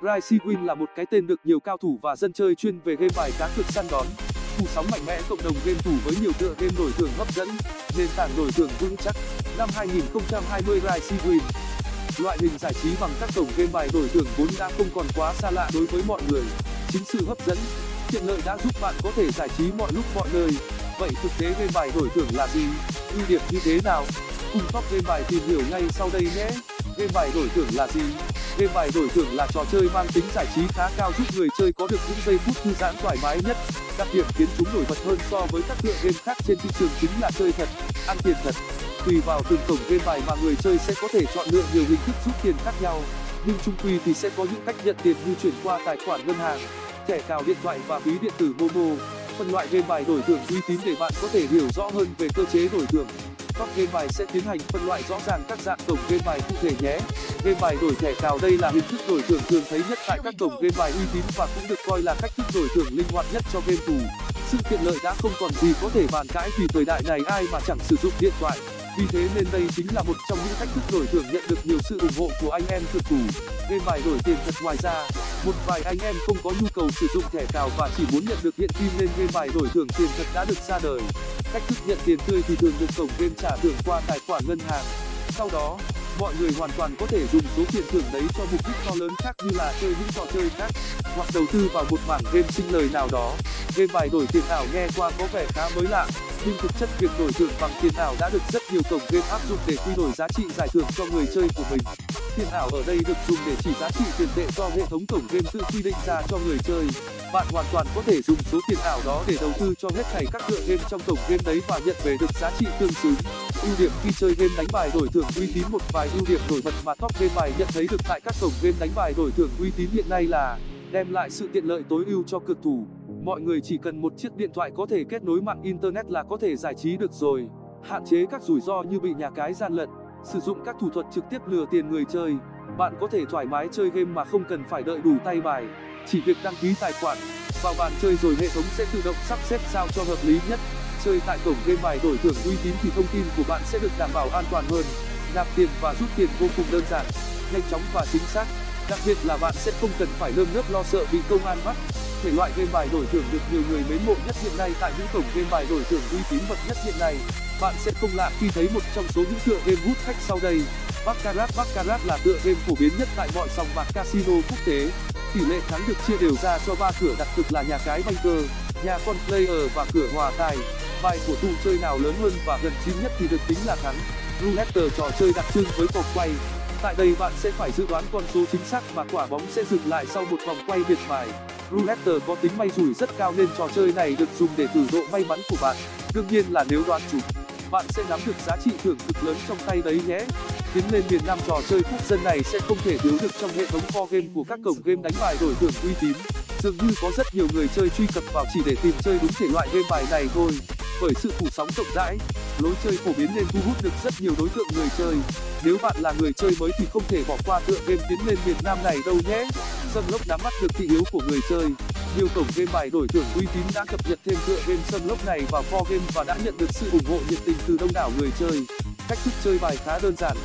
Ricey Win là một cái tên được nhiều cao thủ và dân chơi chuyên về game bài cá cược săn đón. Phủ sóng mạnh mẽ cộng đồng game thủ với nhiều tựa game đổi thưởng hấp dẫn, nền tảng đổi thưởng vững chắc. Năm 2020 Ricey Win loại hình giải trí bằng các cổng game bài đổi thưởng vốn đã không còn quá xa lạ đối với mọi người. Chính sự hấp dẫn, tiện lợi đã giúp bạn có thể giải trí mọi lúc mọi nơi. Vậy thực tế game bài đổi thưởng là gì? Ưu điểm như thế nào? Cùng top game bài tìm hiểu ngay sau đây nhé. Game bài đổi thưởng là gì? Game bài đổi thưởng là trò chơi mang tính giải trí khá cao giúp người chơi có được những giây phút thư giãn thoải mái nhất. Đặc điểm khiến chúng nổi bật hơn so với các tựa game khác trên thị trường chính là chơi thật, ăn tiền thật. Tùy vào từng cổng game bài mà người chơi sẽ có thể chọn lựa nhiều hình thức rút tiền khác nhau, nhưng chung quy thì sẽ có những cách nhận tiền như chuyển qua tài khoản ngân hàng, thẻ cào điện thoại và ví điện tử momo. Phân loại game bài đổi thưởng uy tín để bạn có thể hiểu rõ hơn về cơ chế đổi thưởng top game bài sẽ tiến hành phân loại rõ ràng các dạng cổng game bài cụ thể nhé. Game bài đổi thẻ cào đây là hình thức đổi thưởng thường thấy nhất tại các cổng game bài uy tín và cũng được coi là cách thức đổi thưởng linh hoạt nhất cho game thủ sự tiện lợi đã không còn gì có thể bàn cãi vì thời đại này ai mà chẳng sử dụng điện thoại vì thế nên đây chính là một trong những thách thức đổi thưởng nhận được nhiều sự ủng hộ của anh em cược thủ. Game bài đổi tiền thật ngoài ra, một vài anh em không có nhu cầu sử dụng thẻ cào và chỉ muốn nhận được hiện kim nên game bài đổi thưởng tiền thật đã được ra đời. Cách thức nhận tiền tươi thì thường được cổng game trả thưởng qua tài khoản ngân hàng. Sau đó mọi người hoàn toàn có thể dùng số tiền thưởng đấy cho mục đích to lớn khác như là chơi những trò chơi khác, hoặc đầu tư vào một mảng game sinh lời nào đó. Game bài đổi tiền ảo nghe qua có vẻ khá mới lạ, nhưng thực chất việc đổi thưởng bằng tiền ảo đã được rất nhiều cổng game áp dụng để quy đổi giá trị giải thưởng cho người chơi của mình. Tiền ảo ở đây được dùng để chỉ giá trị tiền tệ do hệ thống cổng game tự quy định ra cho người chơi. Bạn hoàn toàn có thể dùng số tiền ảo đó để đầu tư cho hết thảy các tựa game trong cổng game đấy và nhận về được giá trị tương xứng ưu điểm khi chơi game đánh bài đổi thưởng uy tín một vài ưu điểm nổi bật mà top game bài nhận thấy được tại các cổng game đánh bài đổi thưởng uy tín hiện nay là đem lại sự tiện lợi tối ưu cho cực thủ. Mọi người chỉ cần một chiếc điện thoại có thể kết nối mạng internet là có thể giải trí được rồi. Hạn chế các rủi ro như bị nhà cái gian lận, sử dụng các thủ thuật trực tiếp lừa tiền người chơi. Bạn có thể thoải mái chơi game mà không cần phải đợi đủ tay bài. Chỉ việc đăng ký tài khoản, vào bàn chơi rồi hệ thống sẽ tự động sắp xếp sao cho hợp lý nhất chơi tại cổng game bài đổi thưởng uy tín thì thông tin của bạn sẽ được đảm bảo an toàn hơn. Nạp tiền và rút tiền vô cùng đơn giản, nhanh chóng và chính xác. Đặc biệt là bạn sẽ không cần phải lơm lớp lo sợ bị công an bắt. Thể loại game bài đổi thưởng được nhiều người mến mộ nhất hiện nay tại những cổng game bài đổi thưởng uy tín bậc nhất hiện nay. Bạn sẽ không lạ khi thấy một trong số những tựa game hút khách sau đây. Baccarat baccarat là tựa game phổ biến nhất tại mọi sòng bạc casino quốc tế. Tỷ lệ thắng được chia đều ra cho ba cửa, đặt cược là nhà cái banker, nhà con player và cửa hòa tài bài của thủ chơi nào lớn hơn và gần chín nhất thì được tính là thắng. Roulette trò chơi đặc trưng với vòng quay. Tại đây bạn sẽ phải dự đoán con số chính xác và quả bóng sẽ dừng lại sau một vòng quay biệt bài. roulette có tính may rủi rất cao nên trò chơi này được dùng để thử độ may mắn của bạn. Đương nhiên là nếu đoán trúng bạn sẽ nắm được giá trị thưởng cực lớn trong tay đấy nhé. Tiến lên miền nam trò chơi quốc dân này sẽ không thể thiếu được trong hệ thống core game của các cổng game đánh bài đổi thưởng uy tín dường như có rất nhiều người chơi truy cập vào chỉ để tìm chơi đúng thể loại game bài này thôi. Bởi sự phủ sóng rộng rãi, lối chơi phổ biến nên thu hút được rất nhiều đối tượng người chơi. Nếu bạn là người chơi mới thì không thể bỏ qua tựa game tiến lên miền nam này đâu nhé. Sunlock nắm bắt được thị hiếu của người chơi. Nhiều cổng game bài đổi thưởng uy tín đã cập nhật thêm tựa game sunlock này vào for game và đã nhận được sự ủng hộ nhiệt tình từ đông đảo người chơi. Cách thức chơi bài khá đơn giản,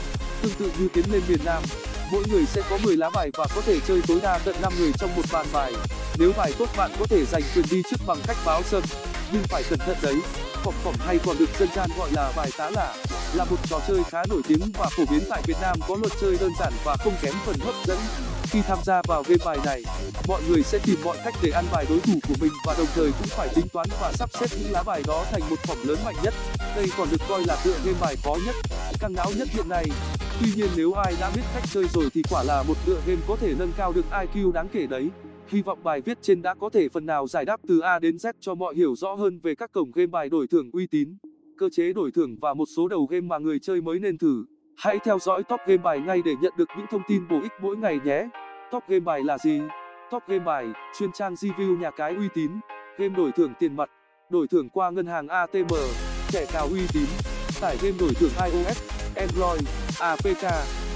tương tự như tiến lên miền nam. Mỗi người sẽ có 10 lá bài và có thể chơi tối đa tận 5 người trong một bàn bài nếu bài tốt bạn có thể giành quyền đi trước bằng cách báo sân, nhưng phải cẩn thận đấy. Phỏng phỏng hay còn được dân gian gọi là bài tá lả là một trò chơi khá nổi tiếng và phổ biến tại việt nam có luật chơi đơn giản và không kém phần hấp dẫn. Khi tham gia vào game bài này, mọi người sẽ tìm mọi cách để ăn bài đối thủ của mình và đồng thời cũng phải tính toán và sắp xếp những lá bài đó thành một phẩm lớn mạnh nhất. Đây còn được coi là tựa game bài khó nhất, căng não nhất hiện nay. Tuy nhiên nếu ai đã biết cách chơi rồi thì quả là một tựa game có thể nâng cao được iq đáng kể đấy hy vọng bài viết trên đã có thể phần nào giải đáp từ a đến z cho mọi hiểu rõ hơn về các cổng game bài đổi thưởng uy tín, cơ chế đổi thưởng và một số đầu game mà người chơi mới nên thử. Hãy theo dõi top game bài ngay để nhận được những thông tin bổ ích mỗi ngày nhé. Top game bài là gì? Top game bài, chuyên trang review nhà cái uy tín, game đổi thưởng tiền mặt, đổi thưởng qua ngân hàng atm thẻ cào uy tín, tải game đổi thưởng ios android apk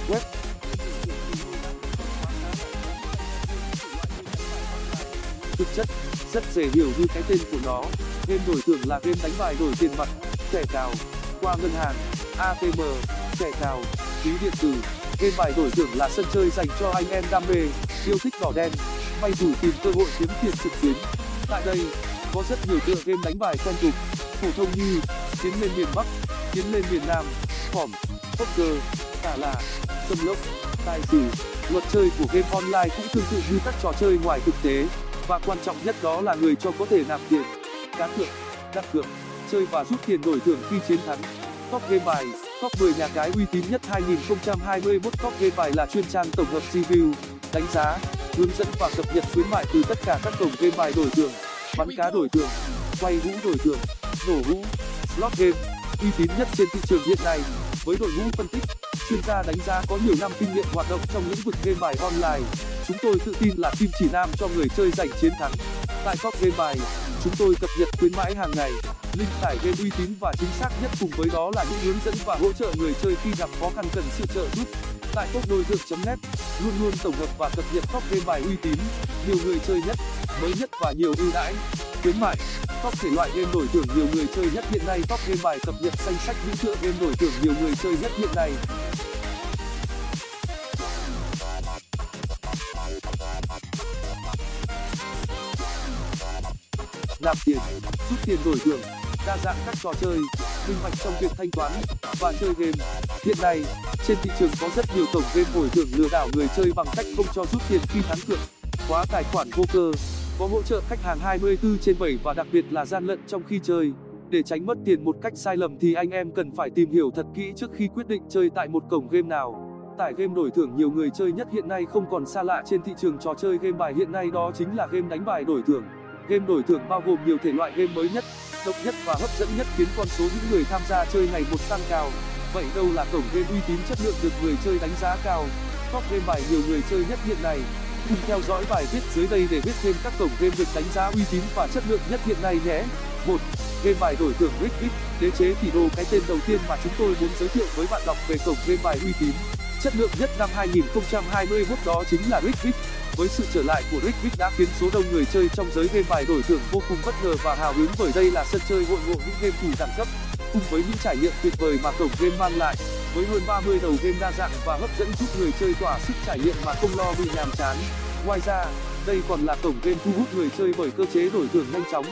web thực chất, rất dễ hiểu như cái tên của nó. Game đổi thưởng là game đánh bài đổi tiền mặt, thẻ cào. Qua ngân hàng atm thẻ cào, ví điện tử. Game bài đổi thưởng là sân chơi dành cho anh em đam mê, yêu thích đỏ đen. May rủi tìm cơ hội kiếm tiền trực tuyến. Tại đây, có rất nhiều tựa game đánh bài quen thuộc. Phổ thông như tiến lên miền bắc, tiến lên miền nam, phỏm, poker cả là xâm lốc tài xỉu luật chơi của game online cũng tương tự như các trò chơi ngoài thực tế và quan trọng nhất đó là người cho có thể nạp tiền, cá cược, đặt cược, chơi và rút tiền đổi thưởng khi chiến thắng. Top game bài, top 10 nhà cái uy tín nhất 2021 top game bài là chuyên trang tổng hợp review, đánh giá, hướng dẫn và cập nhật khuyến mại từ tất cả các cổng game bài đổi thưởng, bắn cá đổi thưởng, quay hũ đổi thưởng, nổ hũ. Slot game, uy tín nhất trên thị trường hiện nay, với đội ngũ phân tích, chuyên gia đánh giá có nhiều năm kinh nghiệm hoạt động trong lĩnh vực game bài online chúng tôi tự tin là kim chỉ nam cho người chơi giành chiến thắng. Tại top game bài, chúng tôi cập nhật khuyến mãi hàng ngày. Link tải game uy tín và chính xác nhất cùng với đó là những hướng dẫn và hỗ trợ người chơi khi gặp khó khăn cần sự trợ giúp. Tại top đôi thượng net, luôn luôn tổng hợp và cập nhật top game bài uy tín, nhiều người chơi nhất, mới nhất và nhiều ưu đãi. Khuyến mại, top thể loại game đổi thưởng nhiều người chơi nhất hiện nay. Top game bài cập nhật danh sách những tựa game đổi thưởng nhiều người chơi nhất hiện nay. Nạp tiền rút tiền đổi thưởng đa dạng các trò chơi minh bạch trong việc thanh toán và chơi game. Hiện nay trên thị trường có rất nhiều cổng game đổi thưởng lừa đảo người chơi bằng cách không cho rút tiền khi thắng cược khóa tài khoản vô cơ, có hỗ trợ khách hàng 24 trên 7 và đặc biệt là gian lận trong khi chơi. Để tránh mất tiền một cách sai lầm thì anh em cần phải tìm hiểu thật kỹ trước khi quyết định chơi tại một cổng game nào. Tải game đổi thưởng nhiều người chơi nhất hiện nay không còn xa lạ trên thị trường trò chơi game bài hiện nay đó chính là game đánh bài đổi thưởng game đổi thưởng bao gồm nhiều thể loại game mới nhất, độc nhất và hấp dẫn nhất khiến con số những người tham gia chơi ngày một tăng cao. Vậy đâu là cổng game uy tín chất lượng được người chơi đánh giá cao? Top game bài nhiều người chơi nhất hiện nay. Cùng theo dõi bài viết dưới đây để biết thêm các cổng game được đánh giá uy tín và chất lượng nhất hiện nay nhé. Một, game bài đổi thưởng rigvip đế chế tỷ đô cái tên đầu tiên mà chúng tôi muốn giới thiệu với bạn đọc về cổng game bài uy tín chất lượng nhất năm 2021 đó chính là rigvip với sự trở lại của rigvip đã khiến số đông người chơi trong giới game bài đổi thưởng vô cùng bất ngờ và hào hứng bởi đây là sân chơi hội ngộ những game thủ đẳng cấp, cùng với những trải nghiệm tuyệt vời mà cổng game mang lại. Với hơn 30 đầu game đa dạng và hấp dẫn giúp người chơi tỏa sức trải nghiệm mà không lo bị nhàm chán. Ngoài ra, đây còn là cổng game thu hút người chơi bởi cơ chế đổi thưởng nhanh chóng,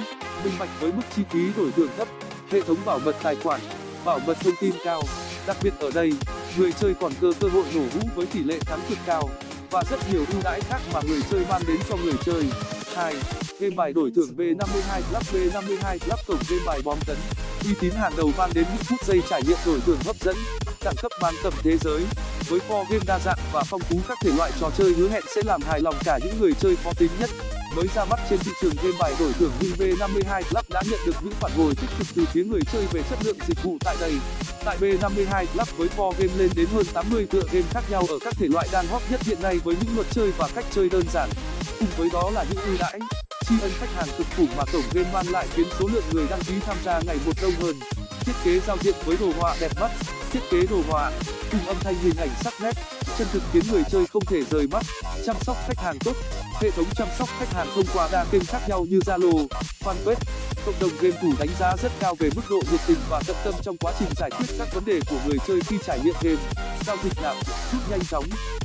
minh bạch với mức chi phí đổi thưởng thấp, hệ thống bảo mật tài khoản, bảo mật thông tin cao. Đặc biệt ở đây người chơi còn cơ cơ hội nổ hũ với tỷ lệ thắng cực cao, và rất nhiều ưu đãi khác mà người chơi mang đến cho người chơi. 2. game bài đổi thưởng B52 Club B52 Club cổng game bài bom tấn. Uy tín hàng đầu mang đến những phút giây trải nghiệm đổi thưởng hấp dẫn, đẳng cấp mang tầm thế giới. Với kho game đa dạng và phong phú, các thể loại trò chơi hứa hẹn sẽ làm hài lòng cả những người chơi khó tính nhất. Mới ra mắt trên thị trường game bài đổi thưởng nhưng V52 club đã nhận được những phản hồi tích cực từ phía người chơi về chất lượng dịch vụ tại đây tại b52 club với 4 game lên đến hơn 80 tựa game khác nhau ở các thể loại đang hot nhất hiện nay với những luật chơi và cách chơi đơn giản. Cùng với đó là những ưu đãi, tri ân khách hàng cực khủng mà cổng game mang lại khiến số lượng người đăng ký tham gia ngày một đông hơn. Thiết kế giao diện với đồ họa đẹp mắt, thiết kế đồ họa, cùng âm thanh hình ảnh sắc nét, chân thực khiến người chơi không thể rời mắt. Chăm sóc khách hàng tốt, hệ thống chăm sóc khách hàng thông qua đa kênh khác nhau như zalo, fanpage cộng đồng game thủ đánh giá rất cao về mức độ nhiệt tình và tận tâm trong quá trình giải quyết các vấn đề của người chơi khi trải nghiệm game. Giao dịch nạp rút nhanh chóng.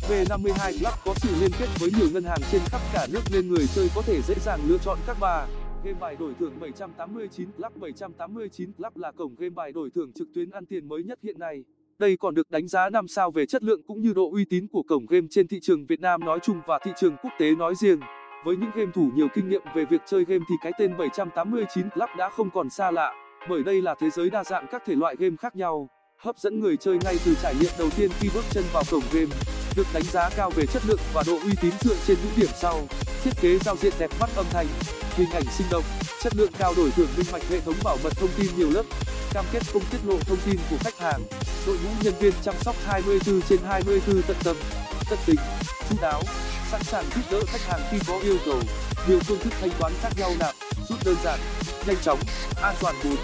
V 52 club có sự liên kết với nhiều ngân hàng trên khắp cả nước nên người chơi có thể dễ dàng lựa chọn các bà. Game bài đổi thưởng 789 Club 789 Club là cổng game bài đổi thưởng trực tuyến ăn tiền mới nhất hiện nay. Đây còn được đánh giá 5 sao về chất lượng cũng như độ uy tín của cổng game trên thị trường Việt Nam nói chung và thị trường quốc tế nói riêng. Với những game thủ nhiều kinh nghiệm về việc chơi game thì cái tên 789 Club đã không còn xa lạ, bởi đây là thế giới đa dạng các thể loại game khác nhau, hấp dẫn người chơi ngay từ trải nghiệm đầu tiên khi bước chân vào cổng game. Được đánh giá cao về chất lượng và độ uy tín dựa trên những điểm sau: thiết kế giao diện đẹp mắt, âm thanh, hình ảnh sinh động, chất lượng cao đổi thưởng minh bạch, hệ thống bảo mật thông tin nhiều lớp, cam kết không tiết lộ thông tin của khách hàng đội ngũ nhân viên chăm sóc 24 trên 24 tận tâm tận tình chú đáo sẵn sàng giúp đỡ khách hàng khi có yêu cầu. Nhiều phương thức thanh toán khác nhau nạp rút đơn giản, nhanh chóng, an toàn 4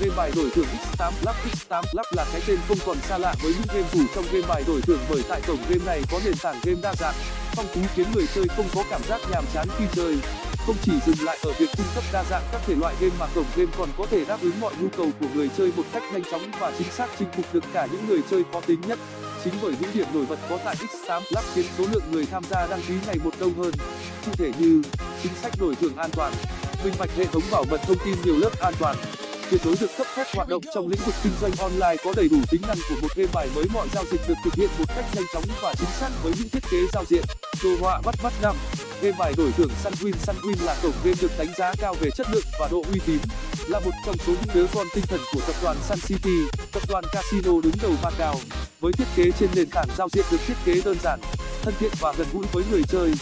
game bài đổi thưởng x8 Club x8 Club là cái tên không còn xa lạ với những game thủ trong game bài đổi thưởng bởi tại cổng game này có nền tảng game đa dạng. Phong phú khiến người chơi không có cảm giác nhàm chán khi chơi. Không chỉ dừng lại ở việc cung cấp đa dạng các thể loại game mà cổng game còn có thể đáp ứng mọi nhu cầu của người chơi một cách nhanh chóng và chính xác chinh phục được cả những người chơi khó tính nhất chính bởi những điểm nổi bật có tại x8 club khiến số lượng người tham gia đăng ký ngày một đông hơn. Cụ thể như, chính sách đổi thưởng an toàn, minh bạch hệ thống bảo mật thông tin nhiều lớp an toàn tuyệt đối được cấp phép hoạt động trong lĩnh vực kinh doanh online có đầy đủ tính năng của một game bài mới mọi giao dịch được thực hiện một cách nhanh chóng và chính xác với những thiết kế giao diện, đồ họa bắt mắt năm. Game bài đổi thưởng sunwin sunwin là cổng game được đánh giá cao về chất lượng và độ uy tín là một trong số những đứa con tinh thần của tập đoàn sun city. Tập đoàn casino đứng đầu macau với thiết kế trên nền tảng giao diện được thiết kế đơn giản, thân thiện và gần gũi với người chơi.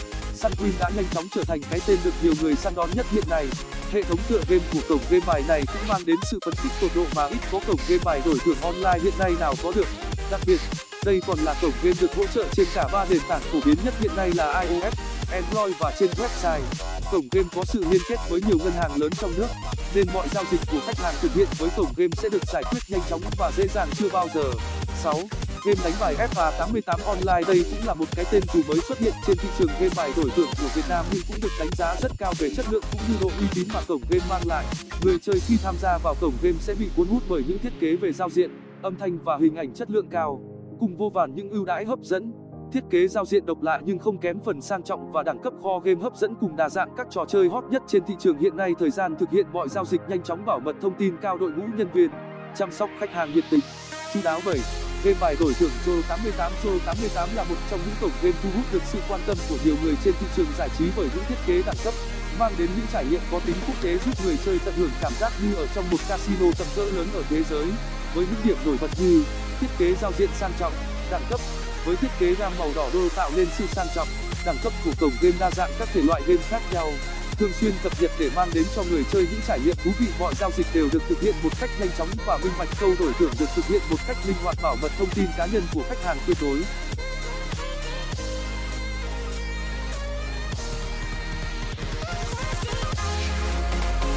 Sunwin đã nhanh chóng trở thành cái tên được nhiều người săn đón nhất hiện nay. Hệ thống tựa game của cổng game bài này cũng mang đến sự phấn khích tột độ mà ít có cổng game bài đổi thưởng online hiện nay nào có được. Đặc biệt, đây còn là cổng game được hỗ trợ trên cả ba nền tảng phổ biến nhất hiện nay là ios, android và trên website cổng game có sự liên kết với nhiều ngân hàng lớn trong nước, nên mọi giao dịch của khách hàng thực hiện với cổng game sẽ được giải quyết nhanh chóng và dễ dàng chưa bao giờ. Game đánh bài fa 88 online đây cũng là một cái tên dù mới xuất hiện trên thị trường game bài đổi thưởng của việt nam nhưng cũng được đánh giá rất cao về chất lượng cũng như độ uy tín mà cổng game mang lại. Người chơi khi tham gia vào cổng game sẽ bị cuốn hút bởi những thiết kế về giao diện, âm thanh và hình ảnh chất lượng cao, cùng vô vàn những ưu đãi hấp dẫn thiết kế giao diện độc lạ nhưng không kém phần sang trọng và đẳng cấp kho game hấp dẫn cùng đa dạng các trò chơi hot nhất trên thị trường hiện nay. Thời gian thực hiện mọi giao dịch nhanh chóng bảo mật thông tin cao đội ngũ nhân viên, chăm sóc khách hàng nhiệt tình, chú đáo bảy game bài đổi thưởng Joe 88 Joe 88 là một trong những cổng game thu hút được sự quan tâm của nhiều người trên thị trường giải trí bởi những thiết kế đẳng cấp, mang đến những trải nghiệm có tính quốc tế giúp người chơi tận hưởng cảm giác như ở trong một casino tầm cỡ lớn ở thế giới. Với những điểm nổi bật như thiết kế giao diện sang trọng, đẳng cấp với thiết kế gam màu đỏ đô tạo nên sự sang trọng, đẳng cấp của cổng game đa dạng các thể loại game khác nhau, thường xuyên cập nhật để mang đến cho người chơi những trải nghiệm thú vị. Mọi giao dịch đều được thực hiện một cách nhanh chóng và minh bạch, câu đổi thưởng được thực hiện một cách linh hoạt bảo mật thông tin cá nhân của khách hàng tuyệt đối.